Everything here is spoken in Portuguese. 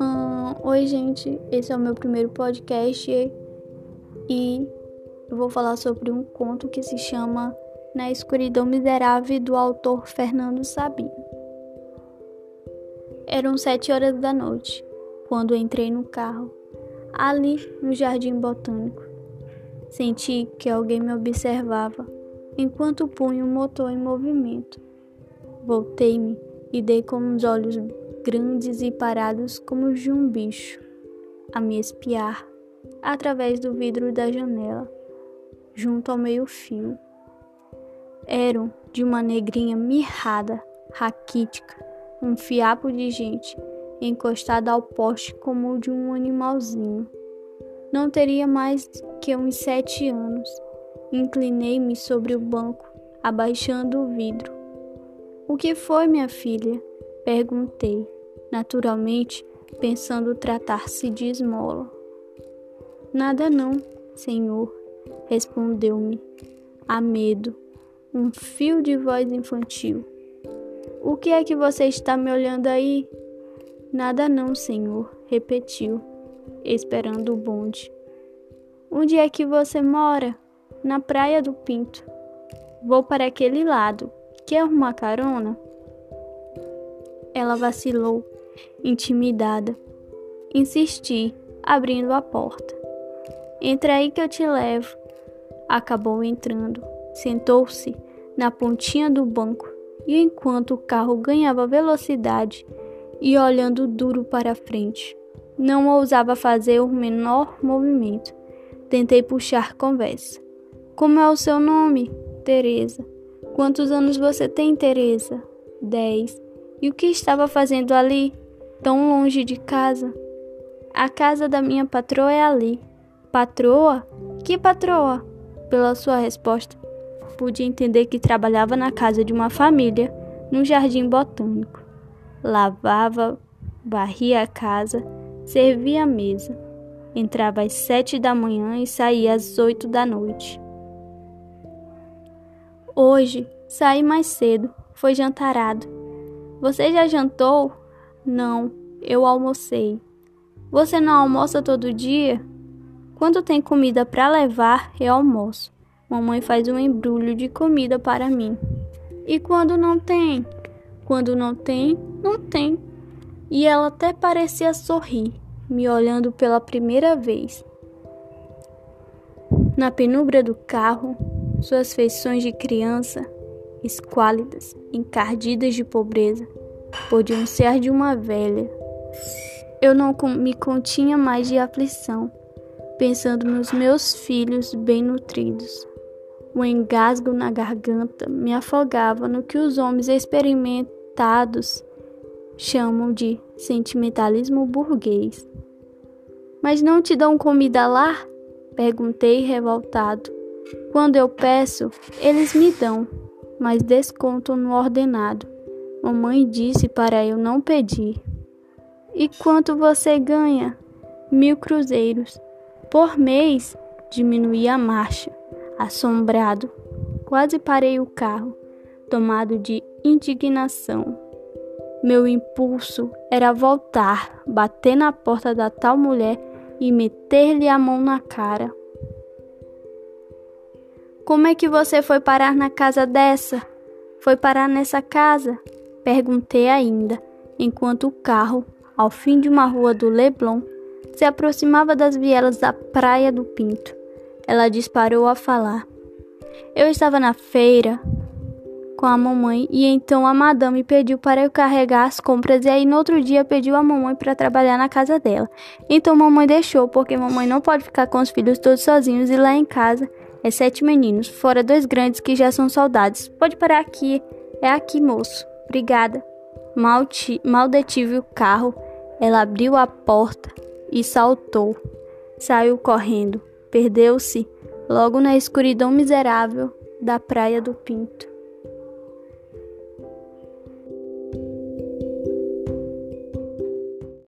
Hum, oi, gente. Esse é o meu primeiro podcast e eu vou falar sobre um conto que se chama Na Escuridão Miserável do autor Fernando Sabino. Eram sete horas da noite quando entrei no carro, ali no Jardim Botânico. Senti que alguém me observava enquanto punha o motor em movimento. Voltei-me e dei com os olhos grandes e parados como os de um bicho, a me espiar através do vidro da janela, junto ao meio-fio. Eram de uma negrinha mirrada, raquítica, um fiapo de gente encostada ao poste como o de um animalzinho. Não teria mais que uns sete anos. Inclinei-me sobre o banco, abaixando o vidro. O que foi, minha filha? Perguntei, naturalmente, pensando tratar-se de esmola. Nada não, senhor, respondeu-me, a medo, um fio de voz infantil. O que é que você está me olhando aí? Nada não, senhor, repetiu, esperando o bonde. Onde é que você mora? Na praia do Pinto. Vou para aquele lado. Quer uma carona? Ela vacilou, intimidada. Insisti, abrindo a porta. Entra aí que eu te levo. Acabou entrando. Sentou-se na pontinha do banco e enquanto o carro ganhava velocidade, e olhando duro para frente. Não ousava fazer o menor movimento. Tentei puxar conversa. Como é o seu nome? Teresa. Quantos anos você tem, Teresa? Dez. E o que estava fazendo ali, tão longe de casa? A casa da minha patroa é ali. Patroa? Que patroa? Pela sua resposta, pude entender que trabalhava na casa de uma família no jardim botânico lavava, varria a casa, servia a mesa. Entrava às sete da manhã e saía às oito da noite. Hoje saí mais cedo, foi jantarado. Você já jantou? Não, eu almocei. Você não almoça todo dia? Quando tem comida para levar, eu almoço. Mamãe faz um embrulho de comida para mim. E quando não tem? Quando não tem, não tem. E ela até parecia sorrir, me olhando pela primeira vez. Na penumbra do carro, suas feições de criança, esquálidas, encardidas de pobreza, podiam ser de uma velha. Eu não me continha mais de aflição, pensando nos meus filhos bem nutridos. O engasgo na garganta me afogava no que os homens experimentados chamam de sentimentalismo burguês. Mas não te dão comida lá? Perguntei revoltado. Quando eu peço, eles me dão, mas descontam no ordenado. Mamãe disse para eu não pedir. E quanto você ganha? Mil cruzeiros. Por mês, diminuí a marcha. Assombrado, quase parei o carro, tomado de indignação. Meu impulso era voltar, bater na porta da tal mulher e meter-lhe a mão na cara. Como é que você foi parar na casa dessa? Foi parar nessa casa? Perguntei ainda, enquanto o carro, ao fim de uma rua do Leblon, se aproximava das vielas da Praia do Pinto. Ela disparou a falar. Eu estava na feira com a mamãe e então a madame pediu para eu carregar as compras e aí no outro dia pediu a mamãe para trabalhar na casa dela. Então mamãe deixou porque mamãe não pode ficar com os filhos todos sozinhos e lá em casa é sete meninos, fora dois grandes que já são soldados. Pode parar aqui. É aqui, moço. Obrigada. Mal, mal detive o carro. Ela abriu a porta e saltou. Saiu correndo perdeu-se logo na escuridão miserável da praia do Pinto.